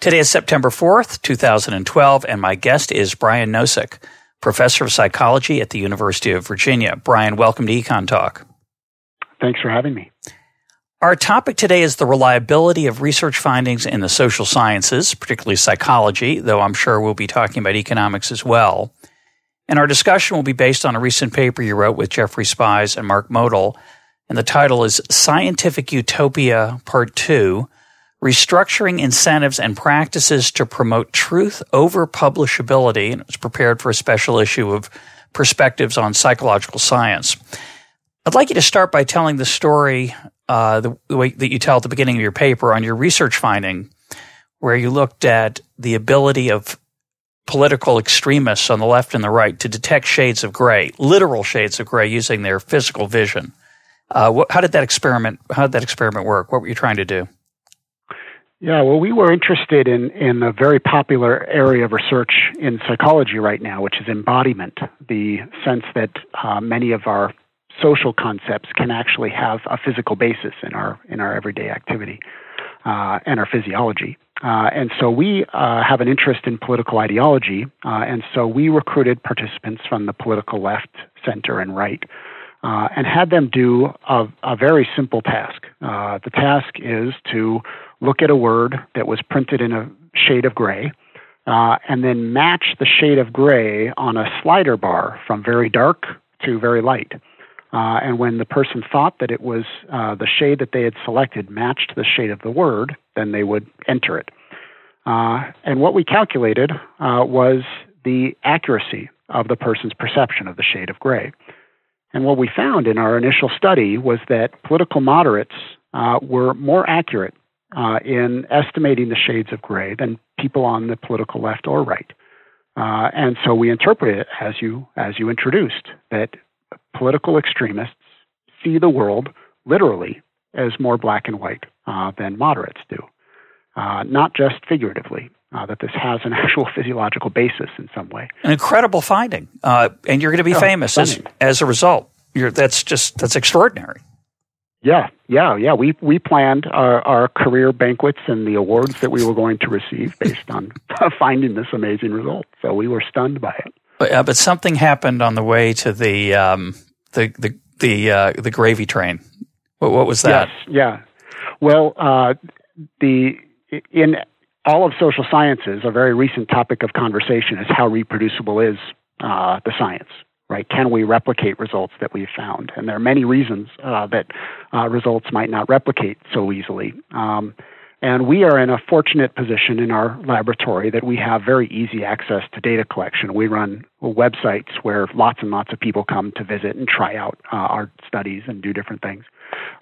Today is September 4th, 2012, and my guest is Brian Nosek, professor of psychology at the University of Virginia. Brian, welcome to Econ Talk. Thanks for having me. Our topic today is the reliability of research findings in the social sciences, particularly psychology, though I'm sure we'll be talking about economics as well. And our discussion will be based on a recent paper you wrote with Jeffrey Spies and Mark Motyl, and the title is Scientific Utopia Part 2 restructuring incentives and practices to promote truth over publishability. And it was prepared for a special issue of Perspectives on Psychological Science. I'd like you to start by telling the story, uh, the, the way that you tell at the beginning of your paper on your research finding, where you looked at the ability of political extremists on the left and the right to detect shades of gray, literal shades of gray, using their physical vision. Uh, what, how did that experiment? How did that experiment work? What were you trying to do? Yeah, well, we were interested in, in a very popular area of research in psychology right now, which is embodiment, the sense that uh, many of our social concepts can actually have a physical basis in our, in our everyday activity uh, and our physiology. Uh, and so we uh, have an interest in political ideology, uh, and so we recruited participants from the political left, center, and right. Uh, and had them do a, a very simple task. the task is to look at a word that was printed in a shade of gray, uh, and then match the shade of gray on a slider bar from very dark to very light. Uh, and when the person thought that it was uh, the shade that they had selected matched the shade of the word, then they would enter it. Uh, and what we calculated uh, was the accuracy of the person's perception of the shade of gray. And what we found in our initial study was that political moderates uh, were more accurate uh, in estimating the shades of gray than people on the political left or right. Uh, and so we interpret it as you as you introduced that political extremists see the world literally as more black and white uh, than moderates do, uh, not just figuratively. Uh, that this has an actual physiological basis in some way. An incredible finding, uh, and you're going to be oh, famous as, as a result. You're, that's just that's extraordinary. Yeah, yeah, yeah. We we planned our, our career banquets and the awards that we were going to receive based on finding this amazing result. So we were stunned by it. But, uh, but something happened on the way to the um, the the the, uh, the gravy train. What, what, was that? Yes, yeah. Well, uh, the in all of social sciences, a very recent topic of conversation is how reproducible is uh, the science right? Can we replicate results that we've found? And there are many reasons uh, that uh, results might not replicate so easily. Um, and we are in a fortunate position in our laboratory that we have very easy access to data collection. We run websites where lots and lots of people come to visit and try out uh, our studies and do different things.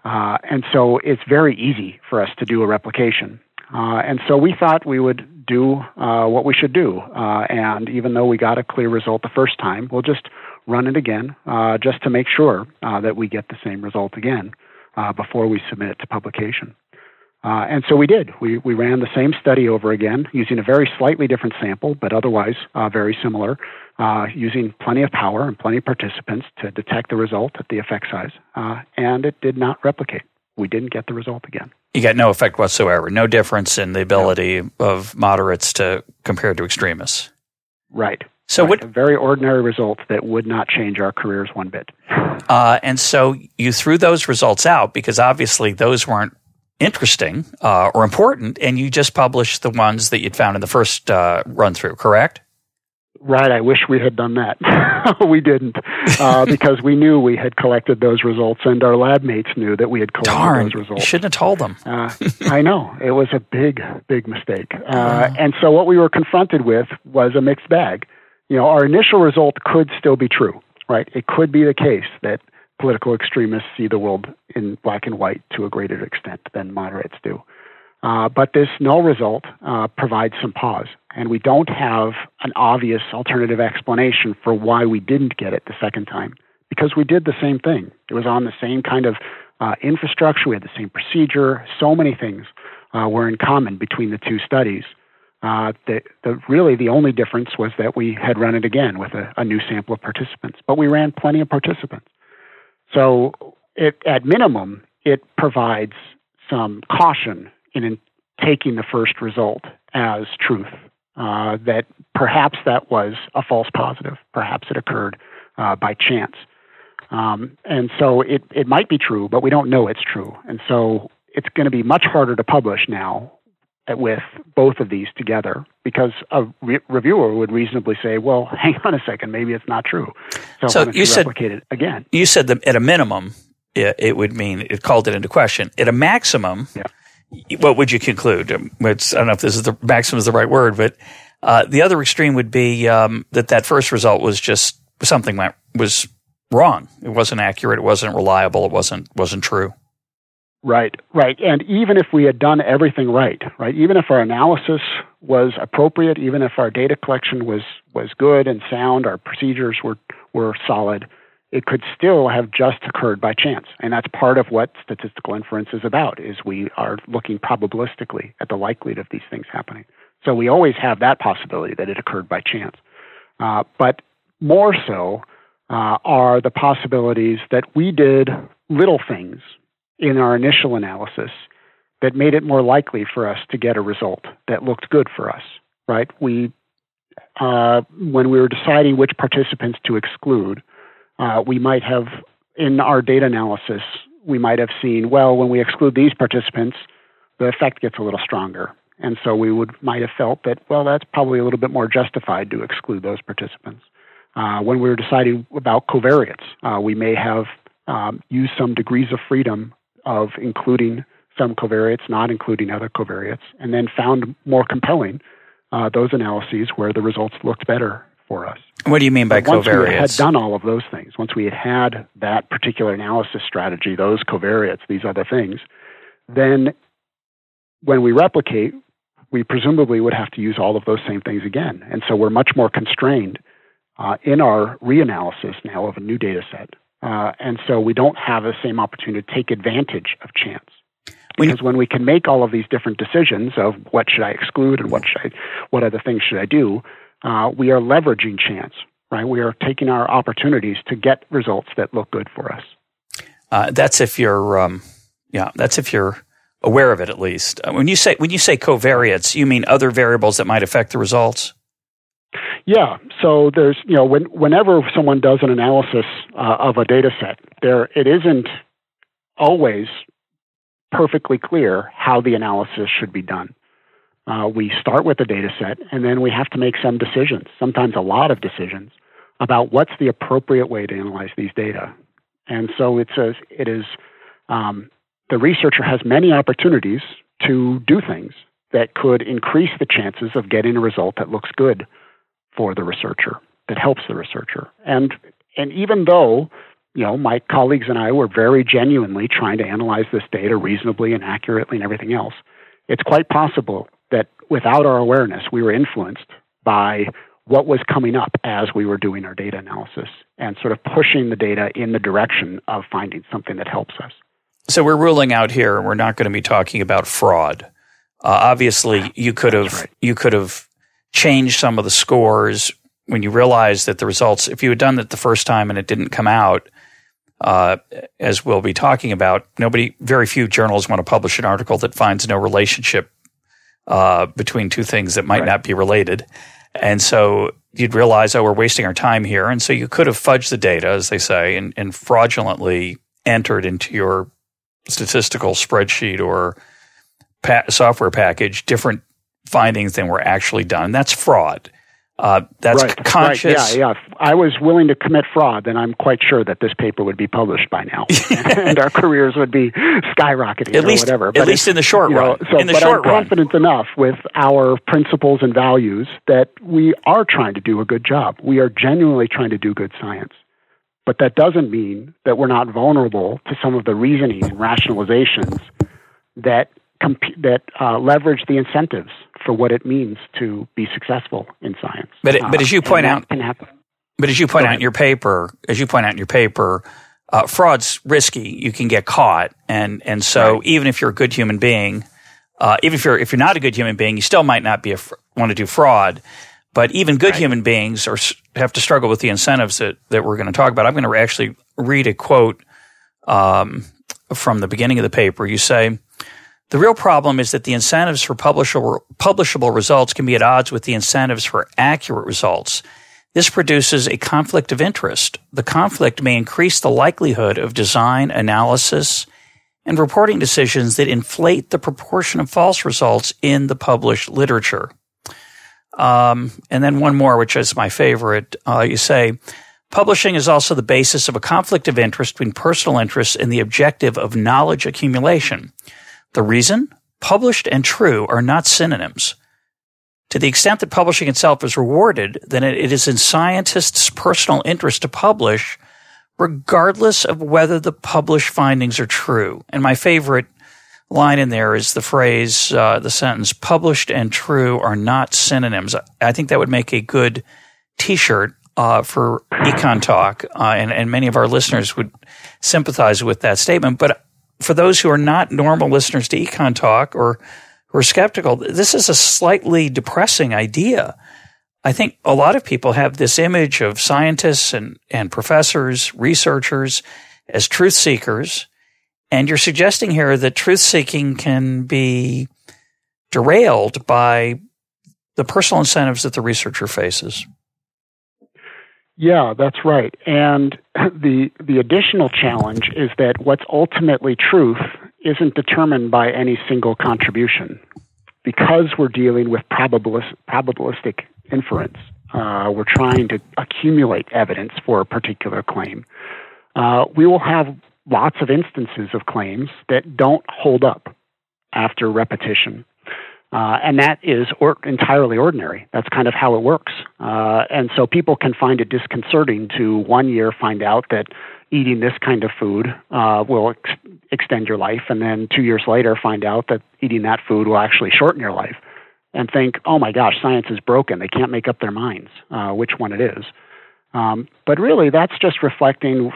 Uh, and so it's very easy for us to do a replication. Uh, and so we thought we would do uh, what we should do. Uh, and even though we got a clear result the first time, we'll just run it again uh, just to make sure uh, that we get the same result again uh, before we submit it to publication. And so we did. We, we ran the same study over again using a very slightly different sample, but otherwise very similar, using plenty of power and plenty of participants to detect the result at the effect size. and it did not replicate. We didn't get the result again. You got no effect whatsoever. No difference in the ability no. of moderates to compare to extremists. Right. So right. what a very ordinary result that would not change our careers one bit. Uh, and so you threw those results out because obviously those weren't interesting uh, or important, and you just published the ones that you'd found in the first uh, run through. Correct? Right. I wish we had done that. we didn't uh, because we knew we had collected those results, and our lab mates knew that we had collected Darn, those results. You shouldn't have told them. uh, I know it was a big, big mistake. Uh, and so what we were confronted with was a mixed bag you know, our initial result could still be true, right? It could be the case that political extremists see the world in black and white to a greater extent than moderates do. Uh, but this null result uh, provides some pause, and we don't have an obvious alternative explanation for why we didn't get it the second time because we did the same thing. It was on the same kind of uh, infrastructure, we had the same procedure, so many things uh, were in common between the two studies. Uh, the, the, really the only difference was that we had run it again with a, a new sample of participants, but we ran plenty of participants. So, it, at minimum, it provides some caution in taking the first result as truth. Uh, that perhaps that was a false positive, perhaps it occurred uh, by chance. Um, and so it, it might be true, but we don't know it's true. And so it's going to be much harder to publish now with both of these together because a re- reviewer would reasonably say, well, hang on a second, maybe it's not true. So, so you, said, replicate it again. You said that at a minimum, it, it would mean it called it into question. At a maximum, yeah what would you conclude? Um, it's, I don't know if this is the maximum is the right word, but uh, the other extreme would be um, that that first result was just something that was wrong. It wasn't accurate. It wasn't reliable. It wasn't wasn't true. Right, right. And even if we had done everything right, right, even if our analysis was appropriate, even if our data collection was was good and sound, our procedures were were solid, it could still have just occurred by chance. And that's part of what statistical inference is about, is we are looking probabilistically at the likelihood of these things happening. So we always have that possibility that it occurred by chance. Uh, but more so uh, are the possibilities that we did little things in our initial analysis that made it more likely for us to get a result that looked good for us, right? We, uh, when we were deciding which participants to exclude, uh, we might have, in our data analysis, we might have seen, well, when we exclude these participants, the effect gets a little stronger. And so we would might have felt that, well, that's probably a little bit more justified to exclude those participants. Uh, when we were deciding about covariates, uh, we may have um, used some degrees of freedom of including some covariates, not including other covariates, and then found more compelling uh, those analyses where the results looked better for us. What do you mean by but once covariates? Once we had done all of those things, once we had had that particular analysis strategy, those covariates, these other things, then when we replicate, we presumably would have to use all of those same things again. And so we're much more constrained uh, in our reanalysis now of a new data set. Uh, and so we don't have the same opportunity to take advantage of chance. Because when we can make all of these different decisions of what should I exclude and what should I, what other things should I do, uh, we are leveraging chance, right? We are taking our opportunities to get results that look good for us. Uh, that's if you're, um, yeah, that's if you're aware of it at least. Uh, when you say when you say covariates, you mean other variables that might affect the results. Yeah. So there's you know when, whenever someone does an analysis uh, of a data set, there it isn't always perfectly clear how the analysis should be done uh, we start with a data set and then we have to make some decisions, sometimes a lot of decisions, about what's the appropriate way to analyze these data. And so it's it is um, the researcher has many opportunities to do things that could increase the chances of getting a result that looks good for the researcher, that helps the researcher. And and even though you know my colleagues and I were very genuinely trying to analyze this data reasonably and accurately and everything else, it's quite possible that without our awareness, we were influenced by what was coming up as we were doing our data analysis and sort of pushing the data in the direction of finding something that helps us. So we're ruling out here, and we're not going to be talking about fraud. Uh, obviously, you could have right. you could have changed some of the scores when you realized that the results. If you had done that the first time and it didn't come out, uh, as we'll be talking about, nobody, very few journals want to publish an article that finds no relationship uh, between two things that might right. not be related. And so you'd realize, oh, we're wasting our time here. And so you could have fudged the data, as they say, and, and fraudulently entered into your statistical spreadsheet or pa- software package different findings than were actually done. That's fraud. Uh, that's right, conscious. Right, yeah, yeah. I was willing to commit fraud, then I'm quite sure that this paper would be published by now, and our careers would be skyrocketing at least, whatever. But at least in the short run. Know, so, in the but short I'm confident run. enough with our principles and values that we are trying to do a good job. We are genuinely trying to do good science. But that doesn't mean that we're not vulnerable to some of the reasoning and rationalizations that comp- that uh, leverage the incentives for what it means to be successful in science. But but as you uh, point out, but as you point out in your paper, as you point out in your paper, uh, fraud's risky. You can get caught, and and so right. even if you're a good human being, uh, even if you're if you're not a good human being, you still might not be a, want to do fraud. But even good right. human beings are have to struggle with the incentives that that we're going to talk about. I'm going to actually read a quote um, from the beginning of the paper. You say. The real problem is that the incentives for publishable, results can be at odds with the incentives for accurate results. This produces a conflict of interest. The conflict may increase the likelihood of design, analysis, and reporting decisions that inflate the proportion of false results in the published literature. Um, and then one more, which is my favorite. Uh, you say, publishing is also the basis of a conflict of interest between personal interests and the objective of knowledge accumulation. The reason? Published and true are not synonyms. To the extent that publishing itself is rewarded, then it is in scientists' personal interest to publish, regardless of whether the published findings are true. And my favorite line in there is the phrase, uh, the sentence, published and true are not synonyms. I think that would make a good t shirt uh, for Econ Talk, uh, and, and many of our listeners would sympathize with that statement. But for those who are not normal listeners to Econ Talk or who are skeptical, this is a slightly depressing idea. I think a lot of people have this image of scientists and, and professors, researchers as truth seekers. And you're suggesting here that truth seeking can be derailed by the personal incentives that the researcher faces. Yeah, that's right. And the the additional challenge is that what's ultimately truth isn't determined by any single contribution. Because we're dealing with probabilis- probabilistic inference, uh, we're trying to accumulate evidence for a particular claim. Uh, we will have lots of instances of claims that don't hold up after repetition. Uh, and that is or- entirely ordinary. That's kind of how it works. Uh, and so people can find it disconcerting to one year find out that eating this kind of food uh, will ex- extend your life, and then two years later find out that eating that food will actually shorten your life, and think, oh my gosh, science is broken. They can't make up their minds uh, which one it is. Um, but really, that's just reflecting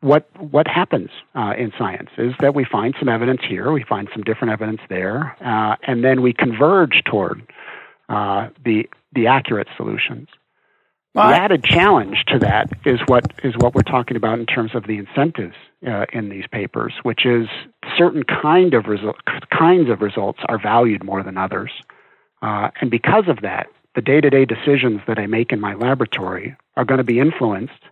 what what happens uh, in science is that we find some evidence here, we find some different evidence there, uh, and then we converge toward uh, the the accurate solutions. Well, the added challenge to that is what is what we're talking about in terms of the incentives uh, in these papers, which is certain kind of result, kinds of results are valued more than others, uh, and because of that, the day-to-day decisions that I make in my laboratory are going to be influenced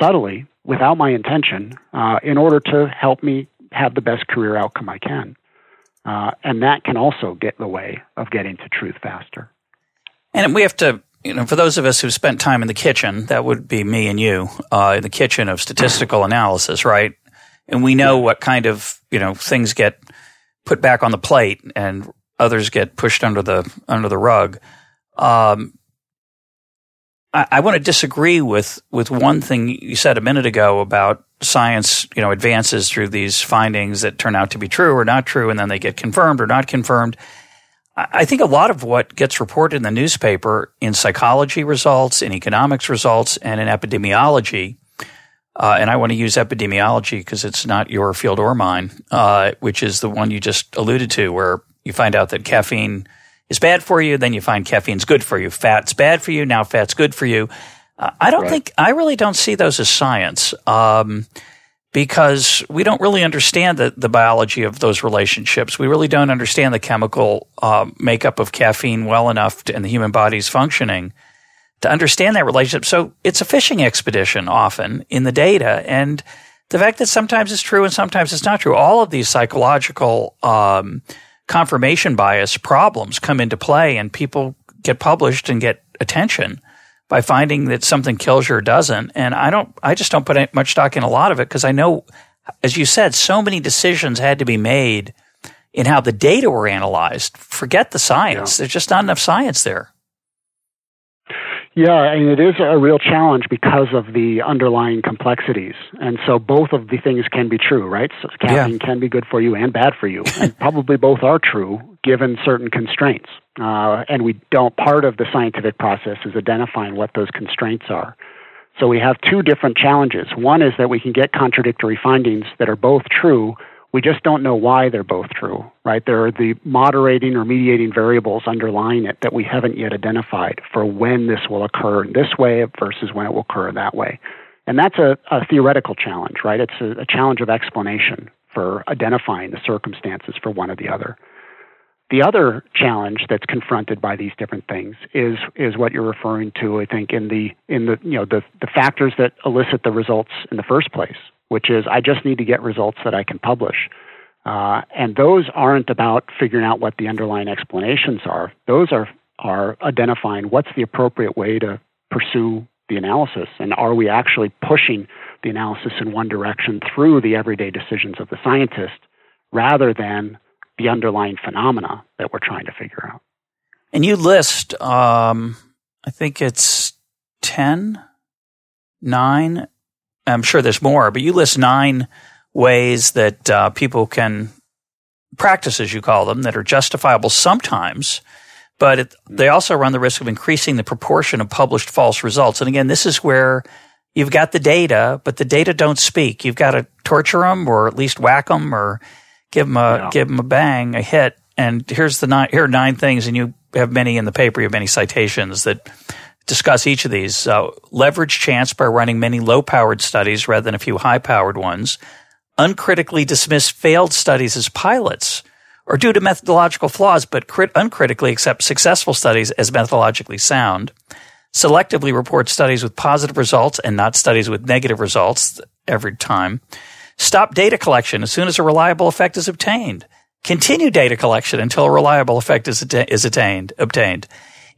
subtly, without my intention, uh, in order to help me have the best career outcome I can, uh, and that can also get in the way of getting to truth faster. And we have to you know, for those of us who've spent time in the kitchen, that would be me and you, uh, in the kitchen of statistical analysis, right? And we know what kind of, you know, things get put back on the plate and others get pushed under the, under the rug. Um, I, I want to disagree with, with one thing you said a minute ago about science, you know, advances through these findings that turn out to be true or not true, and then they get confirmed or not confirmed. I think a lot of what gets reported in the newspaper in psychology results, in economics results, and in epidemiology, uh, and I want to use epidemiology because it's not your field or mine, uh, which is the one you just alluded to, where you find out that caffeine is bad for you, then you find caffeine's good for you. Fat's bad for you, now fat's good for you. Uh, I don't right. think, I really don't see those as science. Um, because we don't really understand the, the biology of those relationships. We really don't understand the chemical uh, makeup of caffeine well enough to, in the human body's functioning to understand that relationship. So it's a fishing expedition often in the data. And the fact that sometimes it's true and sometimes it's not true, all of these psychological um, confirmation bias problems come into play and people get published and get attention by finding that something kills you or doesn't. And I don't, I just don't put much stock in a lot of it because I know, as you said, so many decisions had to be made in how the data were analyzed. Forget the science. Yeah. There's just not enough science there. Yeah, and it is a real challenge because of the underlying complexities. And so both of the things can be true, right? So caffeine yeah. can be good for you and bad for you. and probably both are true given certain constraints. Uh, and we don't, part of the scientific process is identifying what those constraints are. So we have two different challenges. One is that we can get contradictory findings that are both true we just don't know why they're both true, right? There are the moderating or mediating variables underlying it that we haven't yet identified for when this will occur in this way versus when it will occur in that way. And that's a, a theoretical challenge, right? It's a, a challenge of explanation for identifying the circumstances for one or the other. The other challenge that's confronted by these different things is is what you're referring to, I think, in the in the you know the, the factors that elicit the results in the first place, which is I just need to get results that I can publish. Uh, and those aren't about figuring out what the underlying explanations are. Those are, are identifying what's the appropriate way to pursue the analysis and are we actually pushing the analysis in one direction through the everyday decisions of the scientist rather than the underlying phenomena that we're trying to figure out. And you list, um, I think it's 10, 9 I'm sure there's more, but you list nine ways that uh, people can practice, as you call them, that are justifiable sometimes, but it, they also run the risk of increasing the proportion of published false results. And again, this is where you've got the data, but the data don't speak. You've got to torture them, or at least whack them, or give them a yeah. give them a bang, a hit. And here's the nine. Here are nine things, and you have many in the paper. You have many citations that discuss each of these. Uh, leverage chance by running many low powered studies rather than a few high powered ones. Uncritically dismiss failed studies as pilots or due to methodological flaws, but crit- uncritically accept successful studies as methodologically sound. Selectively report studies with positive results and not studies with negative results every time. Stop data collection as soon as a reliable effect is obtained. Continue data collection until a reliable effect is, att- is attained, obtained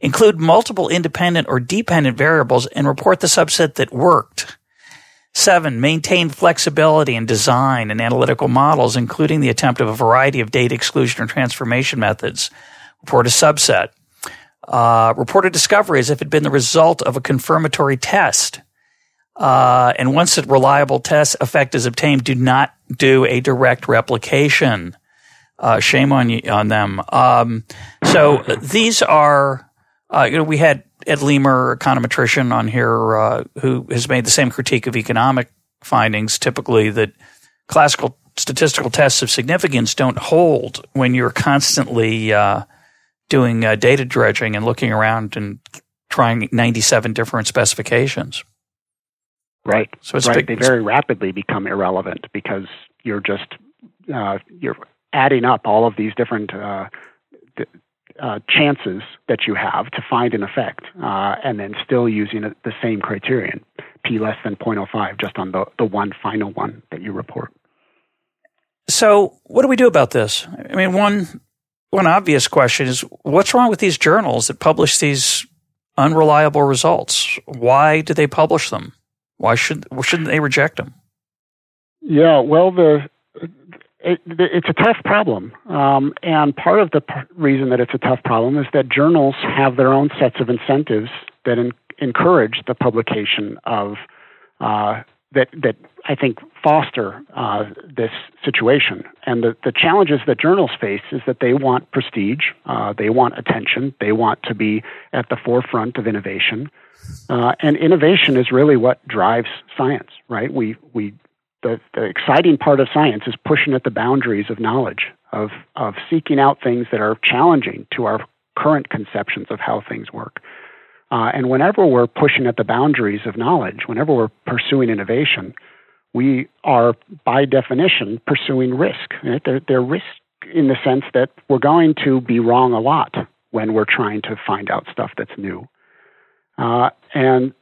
Include multiple independent or dependent variables and report the subset that worked. Seven, maintain flexibility in design and analytical models, including the attempt of a variety of data exclusion or transformation methods. Report a subset. Uh, report a discovery as if it had been the result of a confirmatory test. Uh, and once a reliable test effect is obtained, do not do a direct replication. Uh, shame on you on them. Um, so these are uh, you know, we had Ed Leamer, econometrician, on here uh, who has made the same critique of economic findings, typically that classical statistical tests of significance don't hold when you're constantly uh, doing uh, data dredging and looking around and trying 97 different specifications. Right. So it's right. Big, they very rapidly become irrelevant because you're just uh, you're adding up all of these different uh, chances that you have to find an effect, uh, and then still using the same criterion, p less than 0.05, just on the, the one final one that you report. So, what do we do about this? I mean, one one obvious question is what's wrong with these journals that publish these unreliable results? Why do they publish them? Why should shouldn't they reject them? Yeah, well, the it, it's a tough problem. Um, and part of the p- reason that it's a tough problem is that journals have their own sets of incentives that in, encourage the publication of uh, that that I think foster uh, this situation. And the, the challenges that journals face is that they want prestige, uh, they want attention, they want to be at the forefront of innovation. Uh, and innovation is really what drives science, right? We we the, the exciting part of science is pushing at the boundaries of knowledge, of, of seeking out things that are challenging to our current conceptions of how things work. Uh, and whenever we're pushing at the boundaries of knowledge, whenever we're pursuing innovation, we are, by definition, pursuing risk. Right? They're, they're risk in the sense that we're going to be wrong a lot when we're trying to find out stuff that's new. Uh, and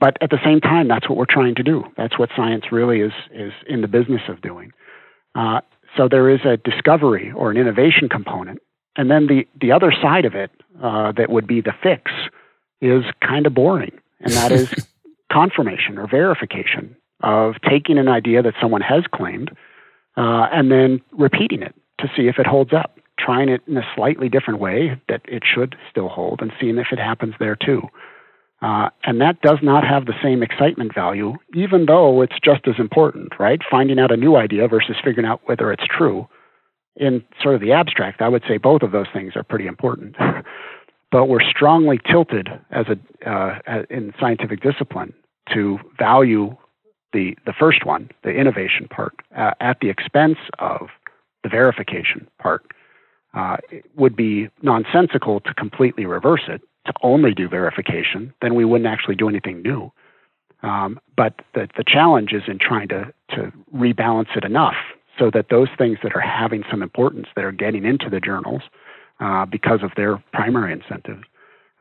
but at the same time, that's what we're trying to do. That's what science really is is in the business of doing. Uh, so there is a discovery or an innovation component, and then the the other side of it uh, that would be the fix is kind of boring, and that is confirmation or verification of taking an idea that someone has claimed uh, and then repeating it to see if it holds up, trying it in a slightly different way that it should still hold, and seeing if it happens there too. Uh, and that does not have the same excitement value, even though it's just as important, right? Finding out a new idea versus figuring out whether it's true. In sort of the abstract, I would say both of those things are pretty important. but we're strongly tilted as a uh, in scientific discipline to value the the first one, the innovation part, uh, at the expense of the verification part. Uh, it would be nonsensical to completely reverse it to only do verification, then we wouldn't actually do anything new. Um, but the, the challenge is in trying to, to rebalance it enough so that those things that are having some importance, that are getting into the journals uh, because of their primary incentives,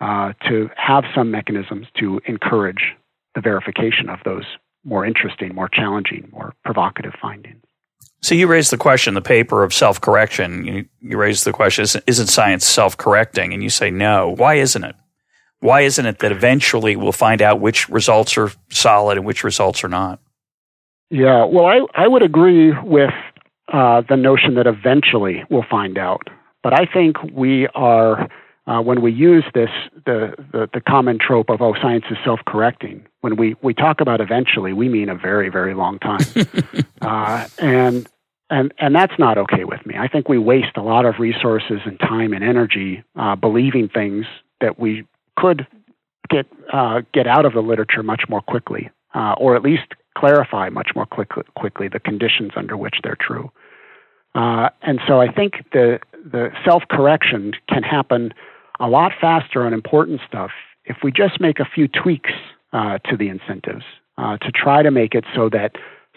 uh, to have some mechanisms to encourage the verification of those more interesting, more challenging, more provocative findings. So you raised the question, the paper of self-correction. You, you raised the question, isn't science self-correcting? And you say no. Why isn't it? Why isn't it that eventually we'll find out which results are solid and which results are not? Yeah, well, I, I would agree with uh, the notion that eventually we'll find out. But I think we are, uh, when we use this, the, the, the common trope of, oh, science is self correcting, when we, we talk about eventually, we mean a very, very long time. uh, and, and, and that's not okay with me. I think we waste a lot of resources and time and energy uh, believing things that we could get, uh, get out of the literature much more quickly, uh, or at least clarify much more quickly, quickly the conditions under which they're true. Uh, and so I think the, the self correction can happen a lot faster on important stuff if we just make a few tweaks uh, to the incentives uh, to try to make it so that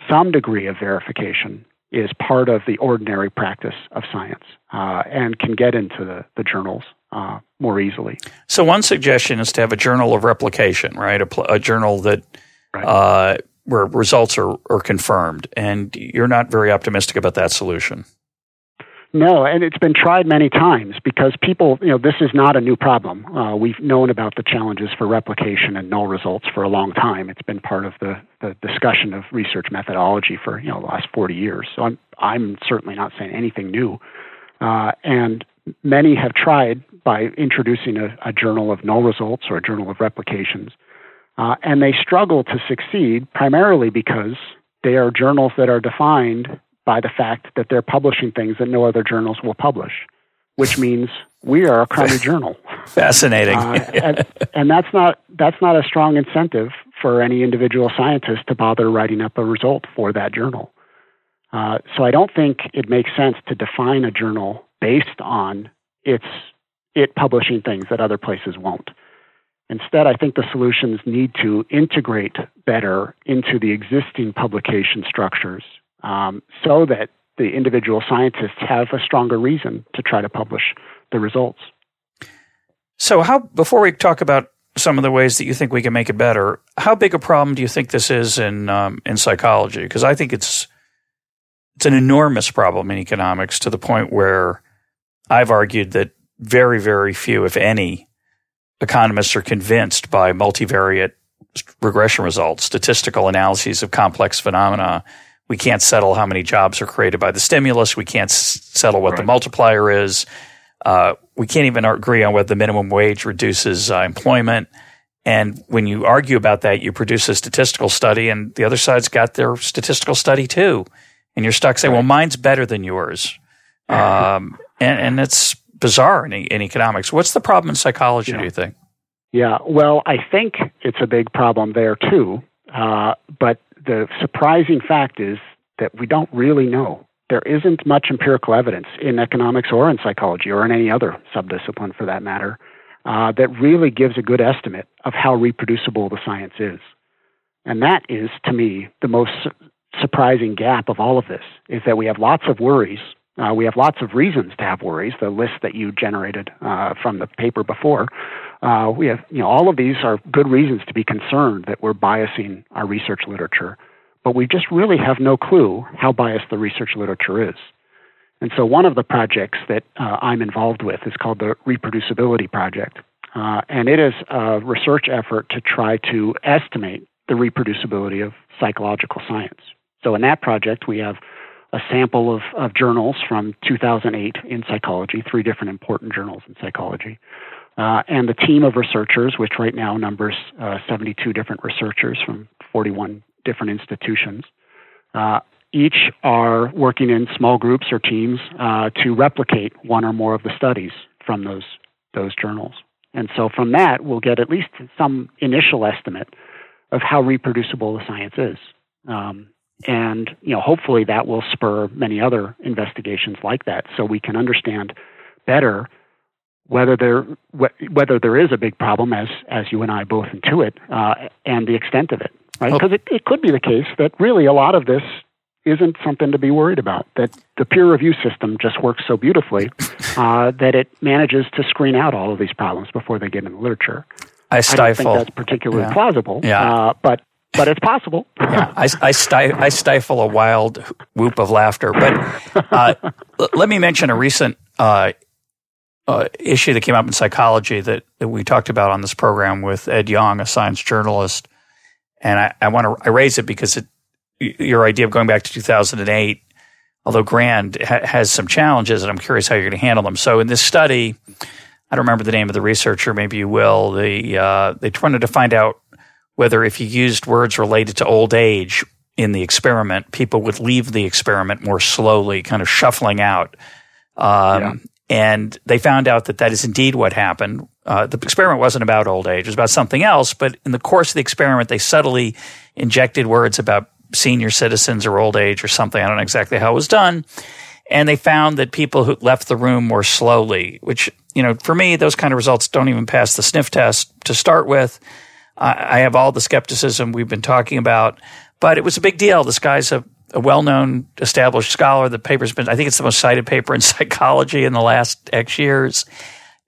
some degree of verification is part of the ordinary practice of science uh, and can get into the, the journals uh, more easily. So, one suggestion is to have a journal of replication, right? A, pl- a journal that right. Uh, where results are, are confirmed, and you're not very optimistic about that solution. No, and it's been tried many times because people, you know, this is not a new problem. Uh, we've known about the challenges for replication and null results for a long time. It's been part of the, the discussion of research methodology for you know the last 40 years. So I'm I'm certainly not saying anything new. Uh, and many have tried by introducing a, a, journal of null results or a journal of replications, uh, and they struggle to succeed primarily because they are journals that are defined by the fact that they're publishing things that no other journals will publish, which means we are a crummy journal. Fascinating. Uh, and, and, that's not that's not a strong incentive for any individual scientist to bother writing up a result for that journal. Uh, so I don't think it makes sense to define a journal based on its it publishing things that other places won't. Instead, I think the solutions need to integrate better into the existing publication structures um, so that the individual scientists have a stronger reason to try to publish the results. So, how before we talk about some of the ways that you think we can make it better, how big a problem do you think this is in um, in psychology? Because I think it's it's an enormous problem in economics to the point where I've argued that very, very few, if any, economists are convinced by multivariate regression results, statistical analyses of complex phenomena we can't settle how many jobs are created by the stimulus. We can't s- settle what right. the multiplier is. Uh, we can't even agree on whether the minimum wage reduces uh, employment. And when you argue about that, you produce a statistical study, and the other side's got their statistical study too. And you're stuck saying, right. well, mine's better than yours. Um, and, and it's bizarre in, in, economics. What's the problem in psychology, yeah. do you think? Yeah, well, I think it's a big problem there too. Uh, but the surprising fact is that we don't really know. There isn't much empirical evidence in economics or in psychology or in any other subdiscipline for that matter uh, that really gives a good estimate of how reproducible the science is. And that is, to me, the most su- surprising gap of all of this is that we have lots of worries. Uh, we have lots of reasons to have worries, the list that you generated uh, from the paper before. Uh, we have, you know, all of these are good reasons to be concerned that we're biasing our research literature, but we just really have no clue how biased the research literature is. And so, one of the projects that uh, I'm involved with is called the Reproducibility Project, uh, and it is a research effort to try to estimate the reproducibility of psychological science. So, in that project, we have a sample of, of journals from 2008 in psychology, three different important journals in psychology. Uh, and the team of researchers, which right now numbers uh, 72 different researchers from 41 different institutions, uh, each are working in small groups or teams uh, to replicate one or more of the studies from those those journals. And so from that, we'll get at least some initial estimate of how reproducible the science is. Um, and you know, hopefully that will spur many other investigations like that, so we can understand better whether there whether there is a big problem, as as you and I both intuit, uh, and the extent of it. Right? Because it, it could be the case that really a lot of this isn't something to be worried about. That the peer review system just works so beautifully uh, that it manages to screen out all of these problems before they get in the literature. I stifle. I don't think that's particularly yeah. plausible. Yeah. Uh, but but it's possible. yeah, I, I, I, stifle a wild whoop of laughter. But uh, l- let me mention a recent uh, uh, issue that came up in psychology that, that we talked about on this program with Ed Yong, a science journalist. And I, I want to I raise it because it, your idea of going back to 2008, although grand, ha- has some challenges, and I'm curious how you're going to handle them. So in this study, I don't remember the name of the researcher. Maybe you will. They uh, they wanted to find out whether if you used words related to old age in the experiment, people would leave the experiment more slowly, kind of shuffling out. Um, yeah. And they found out that that is indeed what happened. Uh, the experiment wasn't about old age; it was about something else. But in the course of the experiment, they subtly injected words about senior citizens or old age or something. I don't know exactly how it was done. And they found that people who left the room more slowly, which, you know, for me, those kind of results don't even pass the sniff test to start with. I have all the skepticism we've been talking about, but it was a big deal. This guy's a, a well-known, established scholar. The paper's been, I think it's the most cited paper in psychology in the last X years.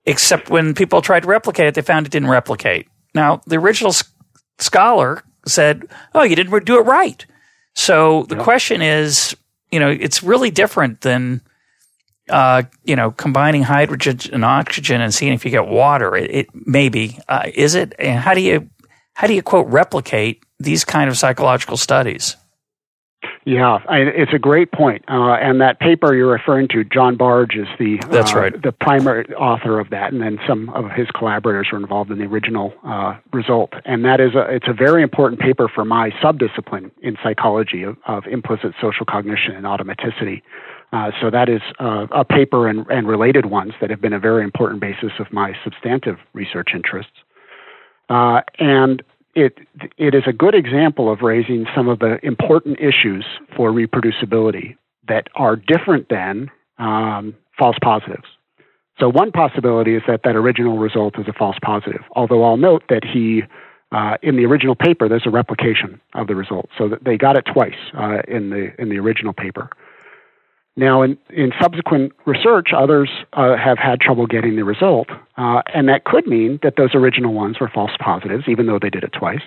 Except when people tried to replicate it, they found it didn't replicate. Now, the original scholar said, "Oh, you didn't do it right." So the question is, you know, it's really different than, uh, you know, combining hydrogen and oxygen and seeing if you get water. It, it maybe uh, is it, and how do you how do you quote replicate these kind of psychological studies? Yeah, I, it's a great point. Uh, and that paper you're referring to, John Bargh is the that's uh, right. the primary author of that, and then some of his collaborators were involved in the original uh, result. And that is a it's a very important paper for my subdiscipline in psychology of, of implicit social cognition and automaticity. Uh, so that is uh, a paper and, and related ones that have been a very important basis of my substantive research interests. Uh, and it it is a good example of raising some of the important issues for reproducibility that are different than um, false positives. So one possibility is that that original result is a false positive. Although I'll note that he uh, in the original paper there's a replication of the result, so that they got it twice uh, in the in the original paper. Now, in, in subsequent research, others uh, have had trouble getting the result, uh, and that could mean that those original ones were false positives, even though they did it twice.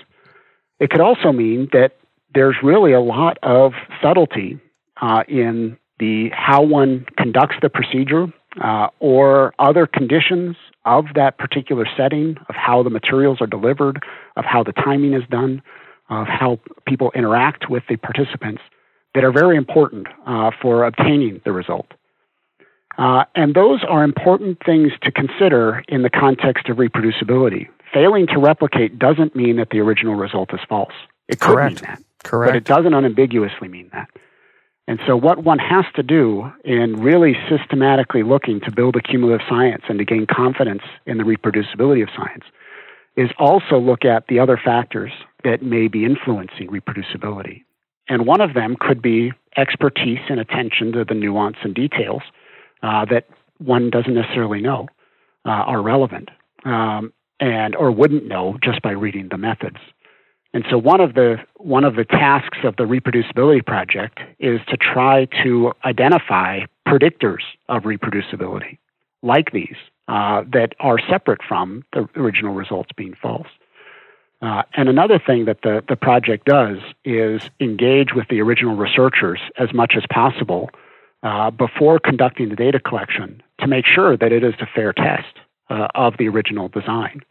It could also mean that there's really a lot of subtlety uh, in the how one conducts the procedure uh, or other conditions of that particular setting, of how the materials are delivered, of how the timing is done, of how people interact with the participants that are very important uh, for obtaining the result. Uh, and those are important things to consider in the context of reproducibility. Failing to replicate doesn't mean that the original result is false. It could Correct. mean that. Correct. But it doesn't unambiguously mean that. And so, what one has to do in really systematically looking to build a cumulative science and to gain confidence in the reproducibility of science is also look at the other factors that may be influencing reproducibility. And one of them could be expertise and attention to the nuance and details uh, that one doesn't necessarily know uh, are relevant um, and or wouldn't know just by reading the methods. And so one of the one of the tasks of the reproducibility project is to try to identify predictors of reproducibility like these uh, that are separate from the original results being false. Uh, and another thing that the, the project does is engage with the original researchers as much as possible uh, before conducting the data collection to make sure that it is a fair test uh, of the original design.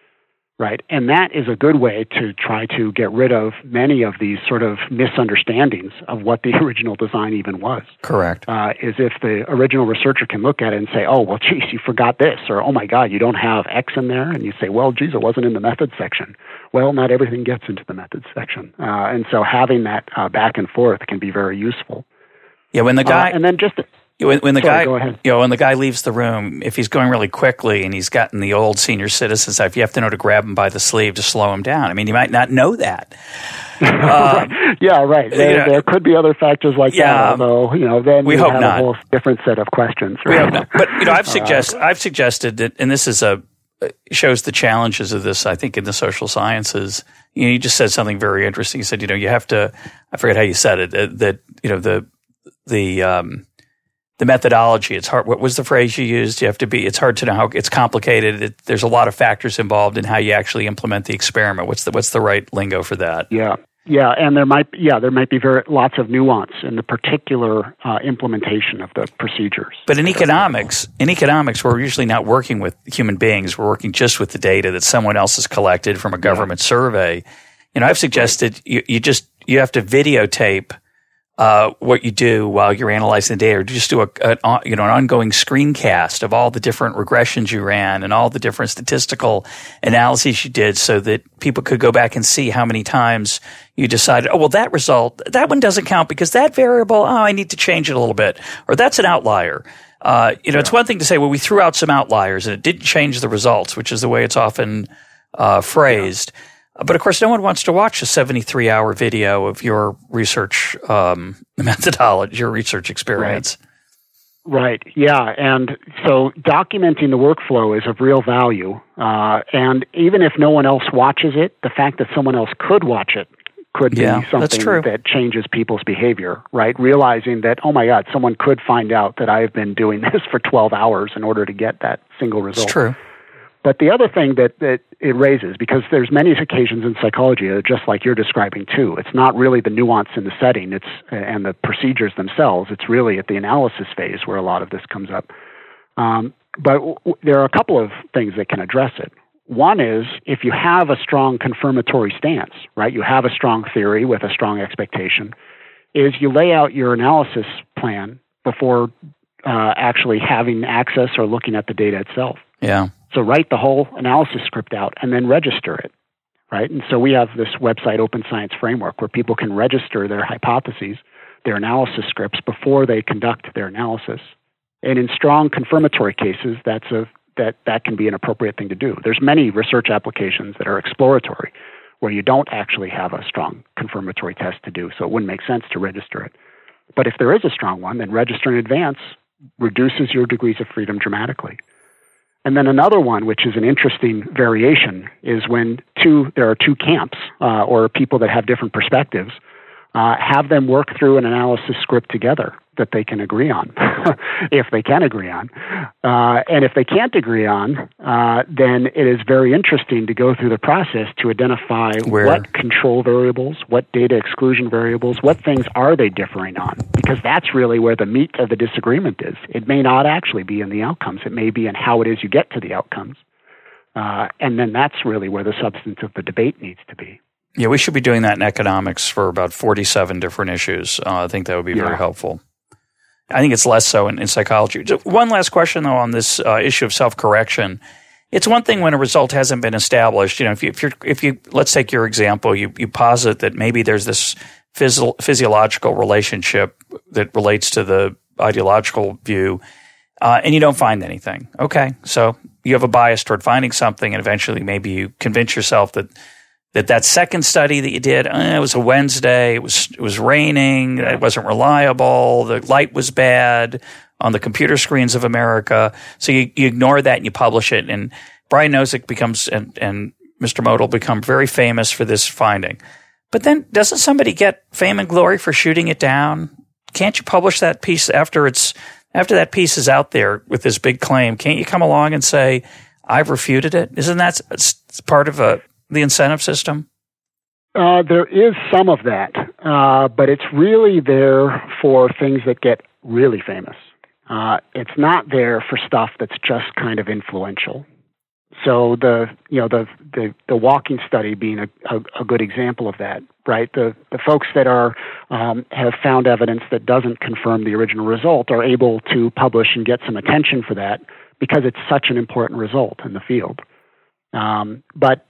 Right? And that is a good way to try to get rid of many of these sort of misunderstandings of what the original design even was. Correct. Uh, is if the original researcher can look at it and say, oh, well, geez, you forgot this, or oh my God, you don't have X in there, and you say, well, geez, it wasn't in the methods section. Well, not everything gets into the methods section, uh, and so having that uh, back and forth can be very useful. Yeah, when the uh, guy and then just when, when the Sorry, guy, you know, when the guy leaves the room, if he's going really quickly and he's gotten the old senior citizen stuff, you have to know to grab him by the sleeve to slow him down. I mean, you might not know that. Uh, yeah, right. There, you know, there, could be other factors like yeah, that, although you know, then we you hope have not. a whole different set of questions. Right? We hope not. But you know, I've suggest, uh, I've suggested that, and this is a shows the challenges of this. I think in the social sciences, you know, you just said something very interesting. You said, you know, you have to. I forget how you said it. That, that you know the the um, the methodology. It's hard. What was the phrase you used? You have to be. It's hard to know how. It's complicated. It, there's a lot of factors involved in how you actually implement the experiment. What's the What's the right lingo for that? Yeah, yeah, and there might yeah there might be very lots of nuance in the particular uh, implementation of the procedures. But in economics, in economics, we're usually not working with human beings. We're working just with the data that someone else has collected from a government yeah. survey. You know, I've suggested you, you just you have to videotape uh, what you do while you're analyzing the data, or just do a, a, you know an ongoing screencast of all the different regressions you ran and all the different statistical analyses you did, so that people could go back and see how many times you decided, oh well, that result that one doesn't count because that variable, oh, I need to change it a little bit, or that's an outlier. Uh, you know, yeah. it's one thing to say, well, we threw out some outliers and it didn't change the results, which is the way it's often uh, phrased. Yeah but of course, no one wants to watch a 73 hour video of your research um, methodology, your research experience. Right. Right. Yeah. And so documenting the workflow is of real value. Uh, and even if no one else watches it, the fact that someone else could watch it could yeah, be something that changes people's behavior, right? Realizing that, oh my God, someone could find out that I've been doing this for 12 hours in order to get that single result. It's true. But the other thing that, that it raises, because there's many occasions in psychology, that just like you're describing too, it's not really the nuance in the setting it's, and the procedures themselves. It's really at the analysis phase where a lot of this comes up. Um, but w- there are a couple of things that can address it. One is if you have a strong confirmatory stance, right? You have a strong theory with a strong expectation, is you lay out your analysis plan before uh, actually having access or looking at the data itself. Yeah. So write the whole analysis script out and then register it, right? And so we have this website, Open Science Framework, where people can register their hypotheses, their analysis scripts before they conduct their analysis. And in strong confirmatory cases, that's a that that can be an appropriate thing to do. There's many research applications that are exploratory, where you don't actually have a strong confirmatory test to do, so it wouldn't make sense to register it. But if there is a strong one, then register in advance reduces your degrees of freedom dramatically. And then another one, which is an interesting variation, is when two there are two camps uh, or people that have different perspectives, uh, have them work through an analysis script together that they can agree on, if they can agree on. Uh, and if they can't agree on, uh, then it is very interesting to go through the process to identify Where? what control variables, what data exclusion variables, what things are they differing on, because that's really where the meat of the disagreement is. It may not actually be in the outcomes, it may be in how it is you get to the outcomes. Uh, and then that's really where the substance of the debate needs to be. Yeah, we should be doing that in economics for about 47 different issues. Uh, I think that would be yeah. very helpful. I think it's less so in, in psychology. One last question, though, on this uh, issue of self correction. It's one thing when a result hasn't been established. You know, if you, if you if you let's take your example, you you posit that maybe there's this physio- physiological relationship that relates to the ideological view, uh, and you don't find anything. Okay, so you have a bias toward finding something, and eventually maybe you convince yourself that that that second study that you did, eh, it was a Wednesday, it was it was raining, it wasn't reliable, the light was bad on the computer screens of America. So you, you ignore that and you publish it. And Brian Nosek becomes and, and Mr. Motyl become very famous for this finding. But then doesn't somebody get fame and glory for shooting it down? Can't you publish that piece after it's after that piece is out there with this big claim? Can't you come along and say, I've refuted it? Isn't that part of a the incentive system? Uh, there is some of that, uh, but it's really there for things that get really famous. Uh, it's not there for stuff that's just kind of influential. So the you know the the, the walking study being a, a, a, good example of that, right? The the folks that are um, have found evidence that doesn't confirm the original result are able to publish and get some attention for that because it's such an important result in the field. Um, but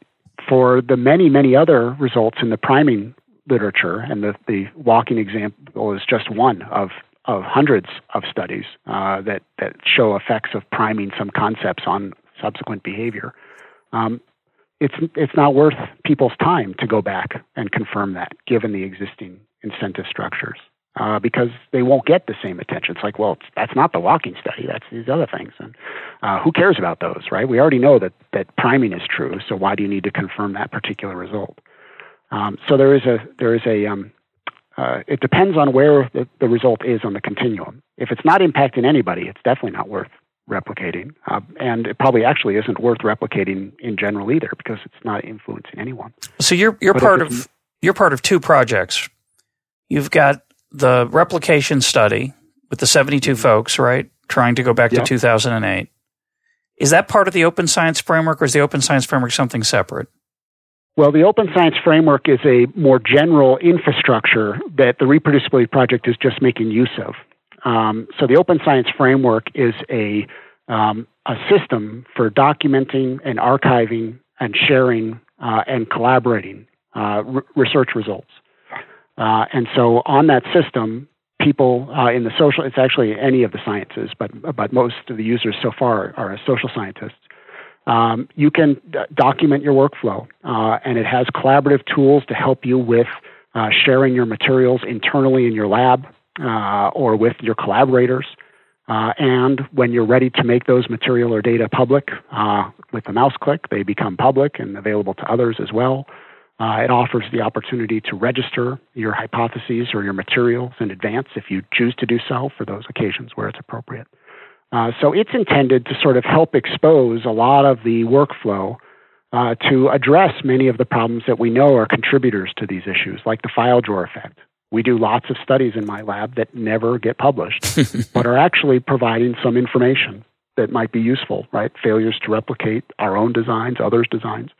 for the many many other results in the priming literature, and the the walking example is just one of of hundreds of studies uh, that that show effects of priming some concepts on subsequent behavior. Um, it's it's not worth people's time to go back and confirm that, given the existing incentive structures, uh, because they won't get the same attention. It's like, well, it's, that's not the walking study; that's these other things, and uh, who cares about those, right? We already know that that priming is true, so why do you need to confirm that particular result? Um, so there is a there is a um, uh, it depends on where the, the result is on the continuum. If it's not impacting anybody, it's definitely not worth replicating. Uh, and it probably actually isn't worth replicating in general either because it's not influencing anyone. So you're you're but part of you're part of two projects. You've got the replication study with the 72 mm-hmm. folks, right? Trying to go back yep. to 2008. Is that part of the open science framework or is the open science framework something separate? Well, the Open Science Framework is a more general infrastructure that the Reproducibility Project is just making use of. Um, so the Open Science Framework is a, um, a system for documenting and archiving and sharing uh, and collaborating uh, research results. Uh, and so on that system, people uh, in the social, it's actually any of the sciences, but, but most of the users so far are social scientists. Um, you can d- document your workflow, uh, and it has collaborative tools to help you with uh, sharing your materials internally in your lab uh, or with your collaborators. Uh, and when you're ready to make those material or data public with a mouse click, they become public and available to others as well. Uh, it offers the opportunity to register your hypotheses or your materials in advance if you choose to do so for those occasions where it's appropriate. Uh, so it's intended to sort of help expose a lot of the workflow uh, to address many of the problems that we know are contributors to these issues, like the file drawer effect. We do lots of studies in my lab that never get published, but are actually providing some information that might be useful, right? Failures to replicate our own designs, others' designs,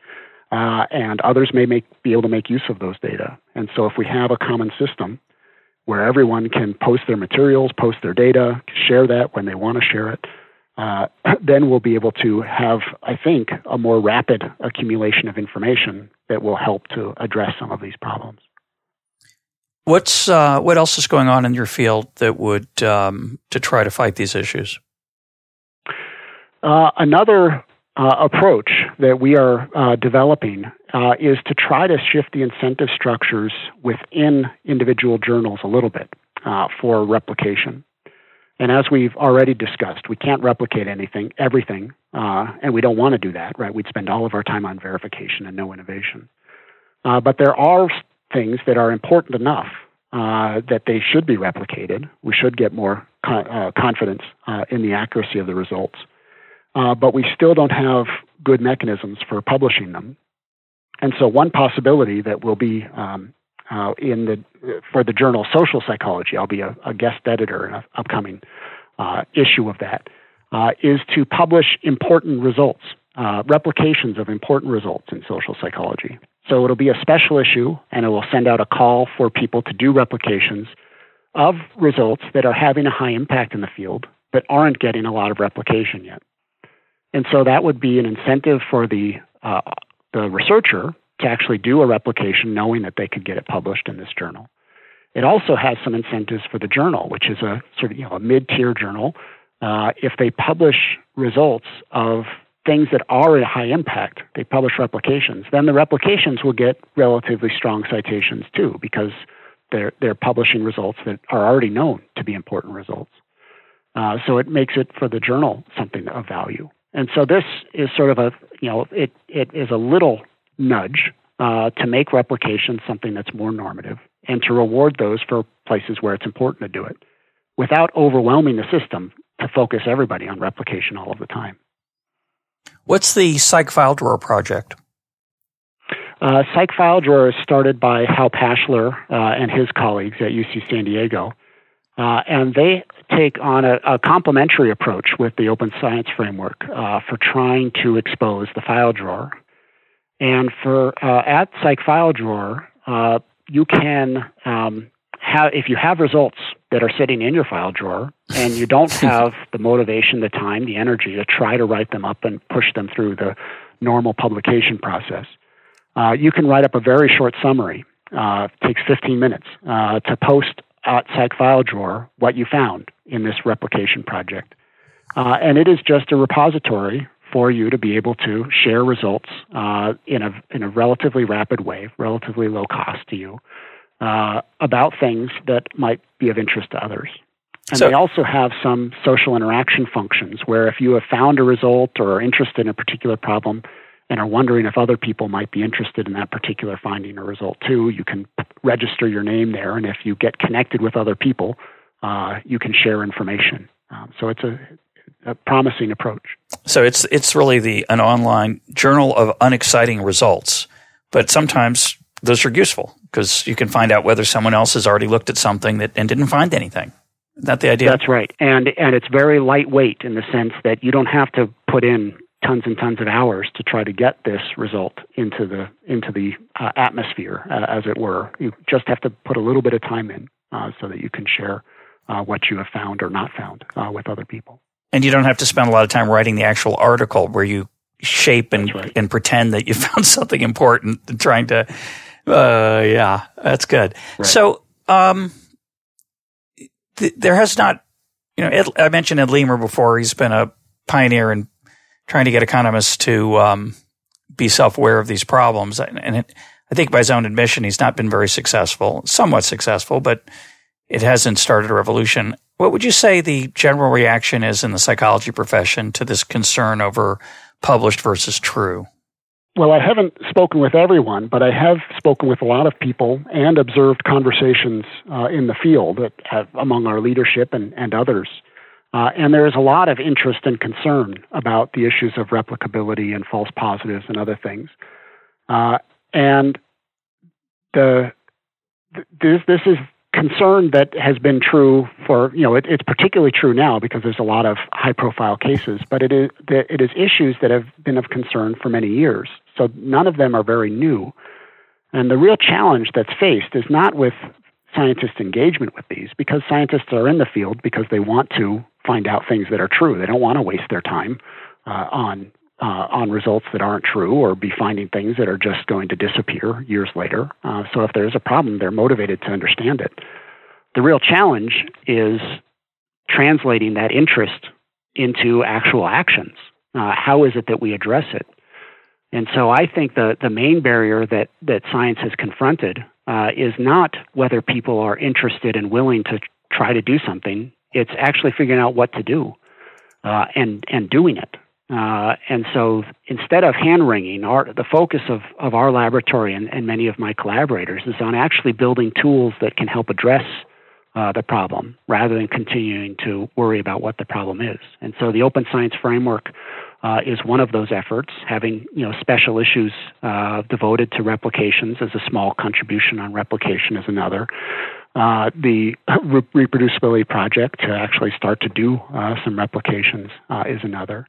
uh, and others may make, be able to make use of those data. And so if we have a common system where everyone can post their materials, post their data, share that when they want to share it, uh, then we'll be able to have, I think, a more rapid accumulation of information that will help to address some of these problems. What's uh, what else is going on in your field that would um, to try to fight these issues? Uh, another uh, approach that we are uh, developing uh, is to try to shift the incentive structures within individual journals a little bit uh, for replication. And as we've already discussed, we can't replicate anything, everything, and we don't want to do that, right? We'd spend all of our time on verification and no innovation. but there are things that are important enough uh, that they should be replicated. We should get more uh, confidence uh, in the accuracy of the results. Uh, but we still don't have good mechanisms for publishing them. And so, one possibility that will be um, uh, in the for the journal Social Psychology, I'll be a, a guest editor in an upcoming issue of that, is to publish important results, replications of important results in social psychology. So it'll be a special issue, and it will send out a call for people to do replications of results that are having a high impact in the field, but aren't getting a lot of replication yet. And so that would be an incentive for the uh, the researcher to actually do a replication, knowing that they could get it published in this journal. It also has some incentives for the journal, which is a sort of you know a mid-tier journal. Uh, if they publish results of things that are at high impact, they publish replications, then the replications will get relatively strong citations too, because they're, they're publishing results that are already known to be important results. Uh, so it makes it for the journal something of value. And so this is sort of a, you know, it, it is a little nudge uh, to make replication something that's more normative and to reward those for places where it's important to do it without overwhelming the system to focus everybody on replication all of the time. What's the Psych File Drawer project? Uh, Psych File Drawer is started by Hal Pashler uh, and his colleagues at UC San Diego. Uh, and they take on a, a, complementary approach with the open science framework uh, for trying to expose the file drawer. And for uh, at Psych File Drawer, uh, you can um, have if you have results that are sitting in your file drawer and you don't have the motivation, the time, the energy to try to write them up and push them through the normal publication process, uh, you can write up a very short summary. Uh, takes 15 minutes uh, to post at Psych File Drawer what you found in this replication project. Uh, and it is just a repository for you to be able to share results uh, in, a, in a relatively rapid way, relatively low cost to you, uh, about things that might be of interest to others. And so, they also have some social interaction functions where if you have found a result or are interested in a particular problem and are wondering if other people might be interested in that particular finding or result too, you can register your name there. And if you get connected with other people, uh, you can share information. Um, so it's a, a promising approach. So it's it's really the an online journal of unexciting results, but sometimes those are useful because you can find out whether someone else has already looked at something that and didn't find anything. Is that the idea? That's right, and and it's very lightweight in the sense that you don't have to put in tons and tons of hours to try to get this result into the into the uh, atmosphere, uh, as it were. You just have to put a little bit of time in uh, so that you can share uh, what you have found or not found uh, with other people. And you don't have to spend a lot of time writing the actual article where you shape and right. and pretend that you found something important and trying to uh, yeah, that's good. Right. So, um, th- there has not, you know, Ed, I mentioned Ed Leamer before. He's been a pioneer in trying to get economists to um, be self-aware of these problems, and, it, I think by his own admission, he's not been very successful. Somewhat successful, but it hasn't started a revolution. What would you say the general reaction is in the psychology profession to this concern over published versus true? well, I haven't spoken with everyone, but I have spoken with a lot of people and observed conversations uh, in the field among our leadership and, and others. Uh, and there is a lot of interest and concern about the issues of replicability and false positives and other things. Uh, and the, this, this is concern that has been true for you know it, it's particularly true now because there's a lot of high profile cases but it is it is issues that have been of concern for many years so none of them are very new and the real challenge that's faced is not with scientist engagement with these because scientists are in the field because they want to find out things that are true they don't want to waste their time uh, on uh, on results that aren't true or be finding things that are just going to disappear years later. Uh, so if there's a problem, they're motivated to understand it. The real challenge is translating that interest into actual actions. Uh, how is it that we address it? And so I think the, the main barrier that, that science has confronted uh, is not whether people are interested and willing to try to do something, it's actually figuring out what to do uh, and, and doing it. Uh, and so instead of hand wringing, our, the focus of, of our laboratory and, and many of my collaborators is on actually building tools that can help address uh, the problem rather than continuing to worry about what the problem is. And so the open science framework uh, is one of those efforts, having you know special issues uh, devoted to replications as a small contribution on replication is another. Uh, the re- reproducibility project to actually start to do uh, some replications uh, is another.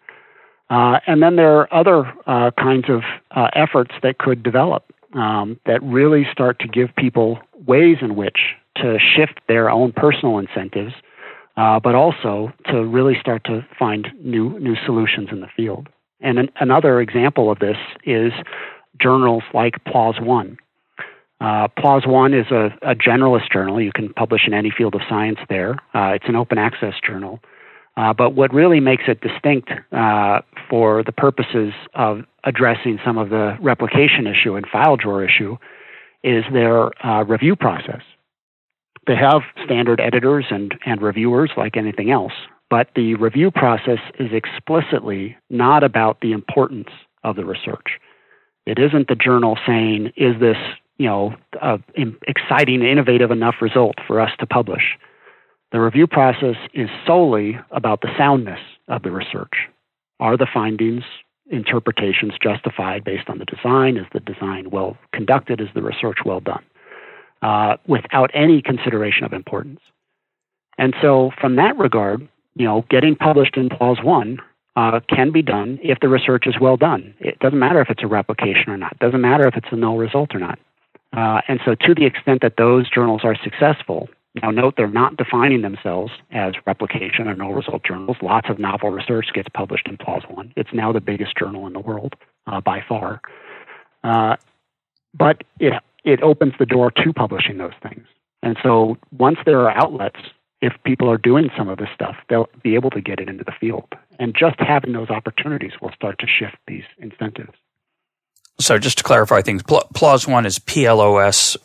Uh, and then there are other kinds of efforts that could develop um, that really start to give people ways in which to shift their own personal incentives, uh, but also to really start to find new new solutions in the field. And an, another example of this is journals like PLOS One. Uh, PLOS One is a, a, generalist journal. You can publish in any field of science there. Uh, it's an open access journal. Uh, but what really makes it distinct uh, for the purposes of addressing some of the replication issue and file drawer issue is their uh, review process. They have standard editors and, and reviewers like anything else, but the review process is explicitly not about the importance of the research. It isn't the journal saying, is this you know, exciting, innovative enough result for us to publish? The review process is solely about the soundness of the research. Are the findings, interpretations justified based on the design? Is the design well conducted? Is the research well done? Uh, without any consideration of importance. And so, from that regard, you know, getting published in PLOS One uh, can be done if the research is well done. It doesn't matter if it's a replication or not. It doesn't matter if it's a null result or not. Uh, and so, to the extent that those journals are successful, now note they're not defining themselves as replication or null result journals. Lots of novel research gets published in PLOS One. It's now the biggest journal in the world uh, by far. Uh, but it it opens the door to publishing those things. And so, once there are outlets if people are doing some of this stuff, they'll be able to get it into the field. And just having those opportunities will start to shift these incentives. So, just to clarify things, PLOS one is P L O S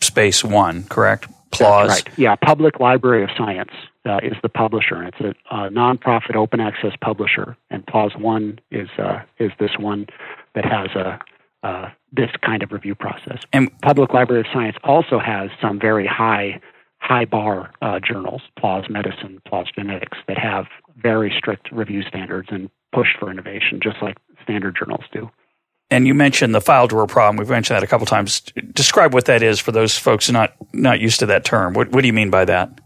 space one, correct? PLOS. right. Yeah, Public Library of Science uh, is the publisher, and it's a, a nonprofit open access publisher. And PLOS one is uh, is this one that has a uh, this kind of review process. And Public Library of Science also has some very high high bar uh, journals, PLOS Medicine, PLOS Genetics, that have very strict review standards and push for innovation, just like standard journals do. And you mentioned the file drawer problem. We've mentioned that a couple times. Describe what that is for those folks not not used to that term. What, what do you mean by that?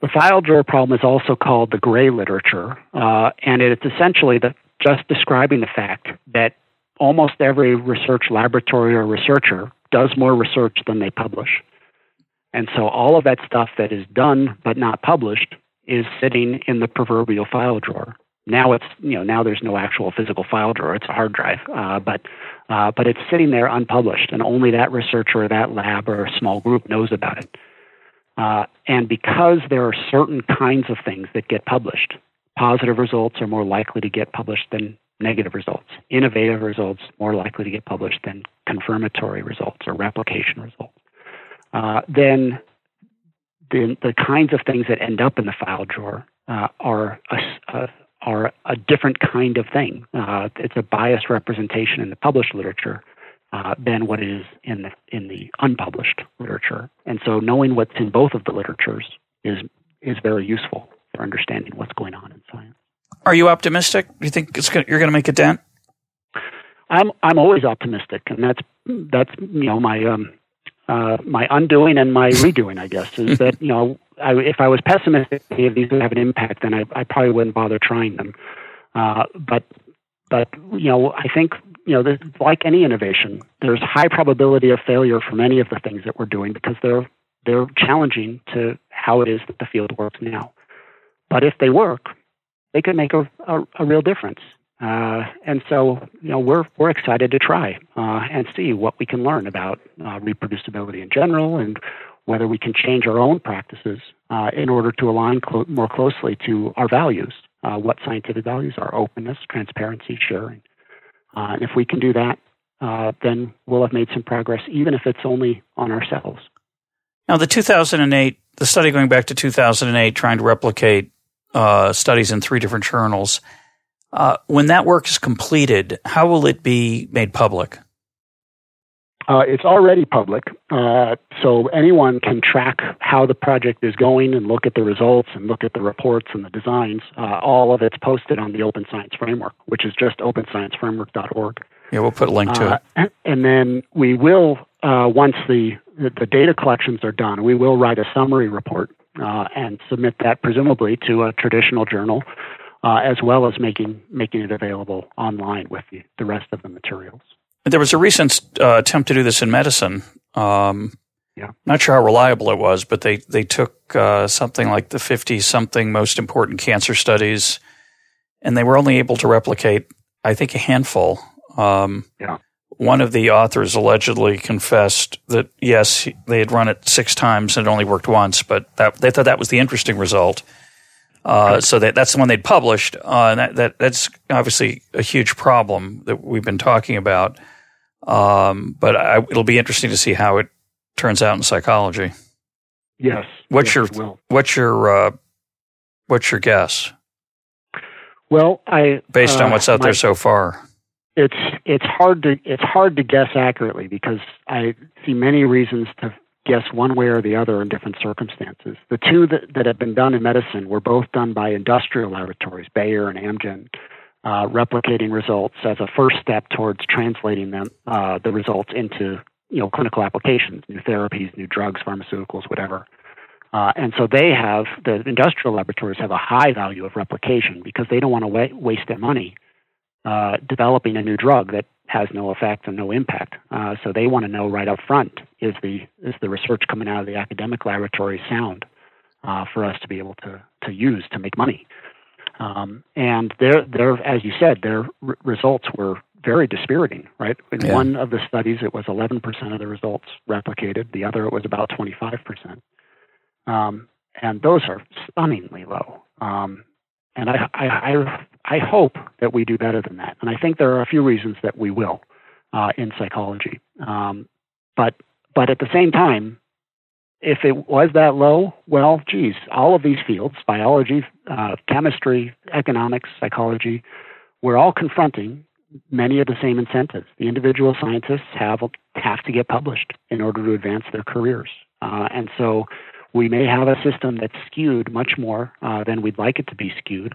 The file drawer problem is also called the gray literature, uh, and it's essentially the, just describing the fact that almost every research laboratory or researcher does more research than they publish. And so all of that stuff that is done but not published is sitting in the proverbial file drawer. Now it's you know now there's no actual physical file drawer; it's a hard drive, uh, but uh, but it's sitting there unpublished, and only that researcher or that lab or small group knows about it. Uh, and because there are certain kinds of things that get published, positive results are more likely to get published than negative results. Innovative results more likely to get published than confirmatory results or replication results uh, then the, the kinds of things that end up in the file drawer uh, are a, a, are a different kind of thing. Uh, it's a biased representation in the published literature uh, than what is in the in the unpublished literature. And so, knowing what's in both of the literatures is is very useful for understanding what's going on in science. Are you optimistic? Do you think gonna, you're going to make a dent? I'm I'm always optimistic, and that's that's you know my um, uh, my undoing and my redoing, I guess, is that you know I, if I was pessimistic, of these would have an impact, then I, I probably wouldn't bother trying them. Uh, but but you know I think you know like any innovation, there's high probability of failure for many of the things that we're doing because they're they're challenging to how it is that the field works now. But if they work, they could make a, a, a real difference. Uh, and so, you know, we're we're excited to try uh, and see what we can learn about uh, reproducibility in general, and whether we can change our own practices uh, in order to align clo- more closely to our values, uh, what scientific values are: openness, transparency, sharing. Uh, and if we can do that, then we'll have made some progress, even if it's only on ourselves. Now, the 2008, the study going back to 2008, trying to replicate studies in three different journals uh, when that work is completed, how will it be made public? Uh, it's already public, uh, so anyone can track how the project is going and look at the results and look at the reports and the designs. Uh, all of it's posted on the Open Science Framework, which is just openscienceframework.org. Yeah, we'll put a link to it. Uh, and then we will, uh, once the, the data collections are done, we will write a summary report and submit that presumably to a traditional journal uh, as well as making making it available online with the, the rest of the materials. There was a recent uh, attempt to do this in medicine. Um, yeah. Not sure how reliable it was, but they they took uh, something like the fifty something most important cancer studies, and they were only able to replicate, I think, a handful. Um, yeah. One of the authors allegedly confessed that yes, they had run it six times and it only worked once, but that, they thought that was the interesting result. Uh, so that that's the one they'd published, uh, and that, that that's obviously a huge problem that we've been talking about. Um, but I, it'll be interesting to see how it turns out in psychology. Yes. What's yes, your what's your uh, what's your guess? Well, I based on uh, what's out my, there so far. It's it's hard to it's hard to guess accurately because I see many reasons to guess one way or the other in different circumstances. The two that, that have been done in medicine were both done by industrial laboratories, Bayer and Amgen, uh, replicating results as a first step towards translating them uh, the results into you know clinical applications, new therapies, new drugs, pharmaceuticals, whatever. Uh, and so they have, the industrial laboratories have a high value of replication because they don't want to wa- waste their money uh, developing a new drug that has no effect and no impact. Uh, so they want to know right up front is the, is the research coming out of the academic laboratory sound uh, for us to be able to, to use to make money. Um, and their, their, as you said, their r- results were very dispiriting, right? In yeah. one of the studies, it was 11% of the results replicated. The other, it was about 25%. Um, and those are stunningly low. Um, and I, I, I, hope that we do better than that. And I think there are a few reasons that we will uh, in psychology. Um, but, but at the same time, if it was that low, well, geez, all of these fields biology, uh, chemistry, economics, psychology we're all confronting many of the same incentives. The individual scientists have, have to get published in order to advance their careers. Uh, and so we may have a system that's skewed much more uh, than we'd like it to be skewed.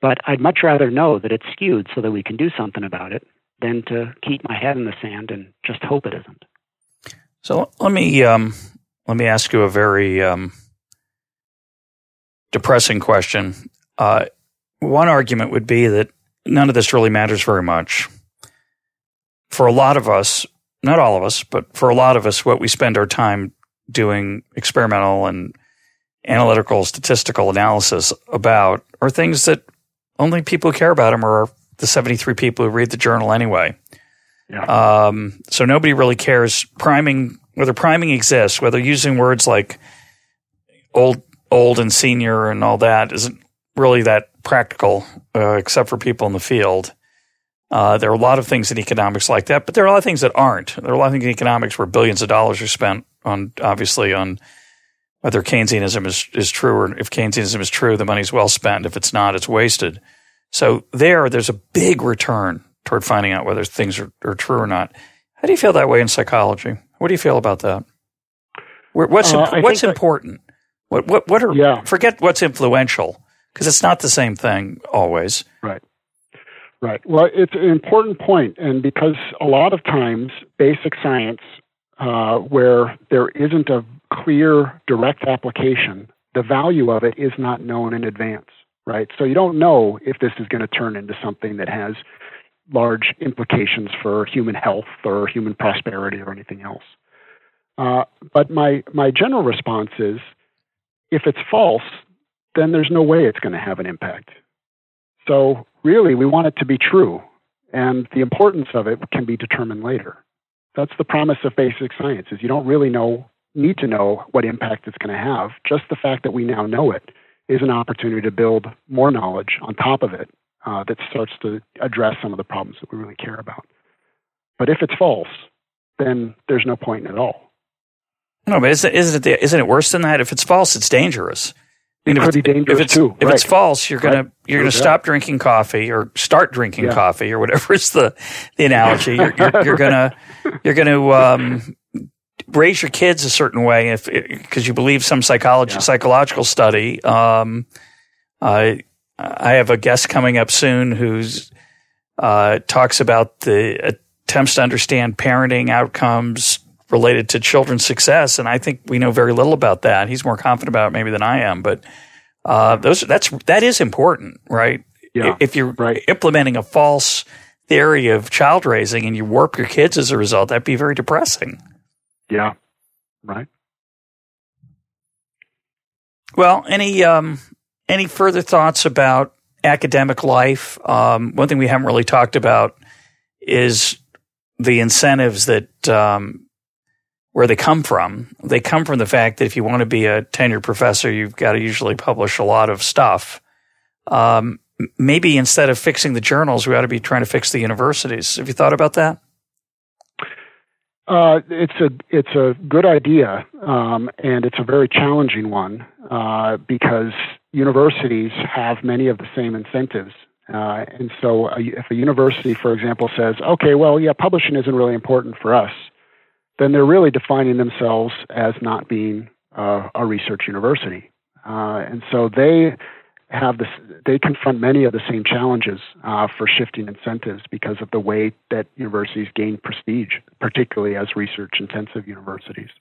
But I'd much rather know that it's skewed so that we can do something about it than to keep my head in the sand and just hope it isn't. So let me um, let me ask you a very um, depressing question. Uh, one argument would be that none of this really matters very much. For a lot of us, not all of us, but for a lot of us, what we spend our time doing experimental and analytical statistical analysis about are things that only people who care about them are the 73 people who read the journal anyway. Yeah. Um, so nobody really cares priming whether priming exists, whether using words like old, old and senior and all that isn't really that practical, uh, except for people in the field. Uh, there are a lot of things in economics like that, but there are a lot of things that aren't. There are a lot of things in economics where billions of dollars are spent on, obviously, on whether Keynesianism is, is true or if Keynesianism is true, the money's well spent. If it's not, it's wasted. So there, there's a big return toward finding out whether things are, are true or not. How do you feel that way in psychology? What do you feel about that? What's uh, imp- what's important? What what what are yeah. forget what's influential because it's not the same thing always. Right. Right. Well, it's an important point, and because a lot of times basic science, uh, where there isn't a clear direct application, the value of it is not known in advance. Right. So you don't know if this is going to turn into something that has large implications for human health or human prosperity or anything else. Uh, but my my general response is, if it's false, then there's no way it's going to have an impact. So really, we want it to be true, and the importance of it can be determined later. That's the promise of basic science: is you don't really know need to know what impact it's going to have. Just the fact that we now know it is an opportunity to build more knowledge on top of it uh, that starts to address some of the problems that we really care about. But if it's false, then there's no point at all. No, but isn't, isn't it isn't it worse than that? If it's false, it's dangerous. I mean, it could be dangerous if it's, too. If right. it's false, you're gonna right. you're gonna stop drinking coffee or start drinking yeah. coffee or whatever is the the analogy. You're, you're, you're gonna you're gonna um, raise your kids a certain way if because you believe some psychology yeah. psychological study. Um, uh, I have a guest coming up soon who's uh, talks about the attempts to understand parenting outcomes related to children's success, and I think we know very little about that. He's more confident about it maybe than I am, but uh, those that's that is important, right? Yeah, if you're right. implementing a false theory of child raising and you warp your kids as a result, that'd be very depressing. Yeah, right. Well, any um, any further thoughts about academic life? Um, one thing we haven't really talked about is the incentives that um, where they come from. They come from the fact that if you want to be a tenured professor, you've got to usually publish a lot of stuff. Um, maybe instead of fixing the journals, we ought to be trying to fix the universities. Have you thought about that? Uh, it's a it's a good idea, um, and it's a very challenging one uh, because universities have many of the same incentives. Uh, and so, a, if a university, for example, says, "Okay, well, yeah, publishing isn't really important for us," then they're really defining themselves as not being uh, a research university. Uh, and so they have this, they confront many of the same challenges uh, for shifting incentives because of the way that universities gain prestige, particularly as research intensive universities.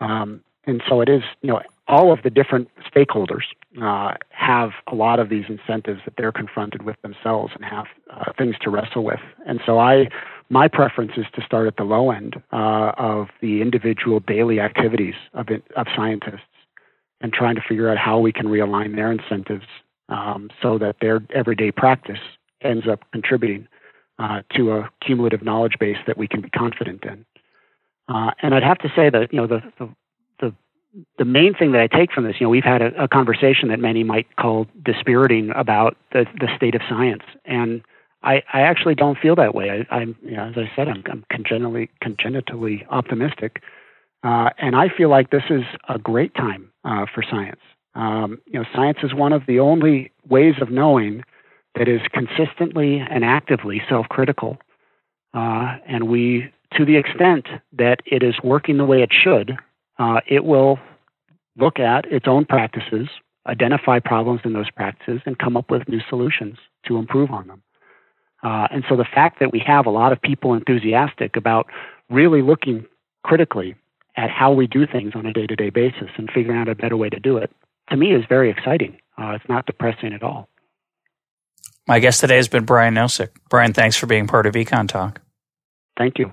Um, And so it is, you know, all of the different stakeholders uh, have a lot of these incentives that they're confronted with themselves and have uh, things to wrestle with. And so I, my preference is to start at the low end uh, of the individual daily activities of, it, of scientists and trying to figure out how we can realign their incentives um, so that their everyday practice ends up contributing uh, to a cumulative knowledge base that we can be confident in. Uh, and I'd have to say that you know the, the, the the main thing that I take from this, you know, we've had a, a conversation that many might call dispiriting about the the state of science, and I, I actually don't feel that way. I, am you know, as I said, I'm, I'm congenitally congenitally optimistic, uh, and I feel like this is a great time uh, for science. Um, you know, science is one of the only ways of knowing that is consistently and actively self-critical, uh, and we to the extent that it is working the way it should, uh, it will look at its own practices, identify problems in those practices, and come up with new solutions to improve on them. Uh, and so the fact that we have a lot of people enthusiastic about really looking critically at how we do things on a day to day basis and figuring out a better way to do it, to me, is very exciting. Uh, it's not depressing at all. My guest today has been Brian Nosek. Brian, thanks for being part of Econ Talk. Thank you.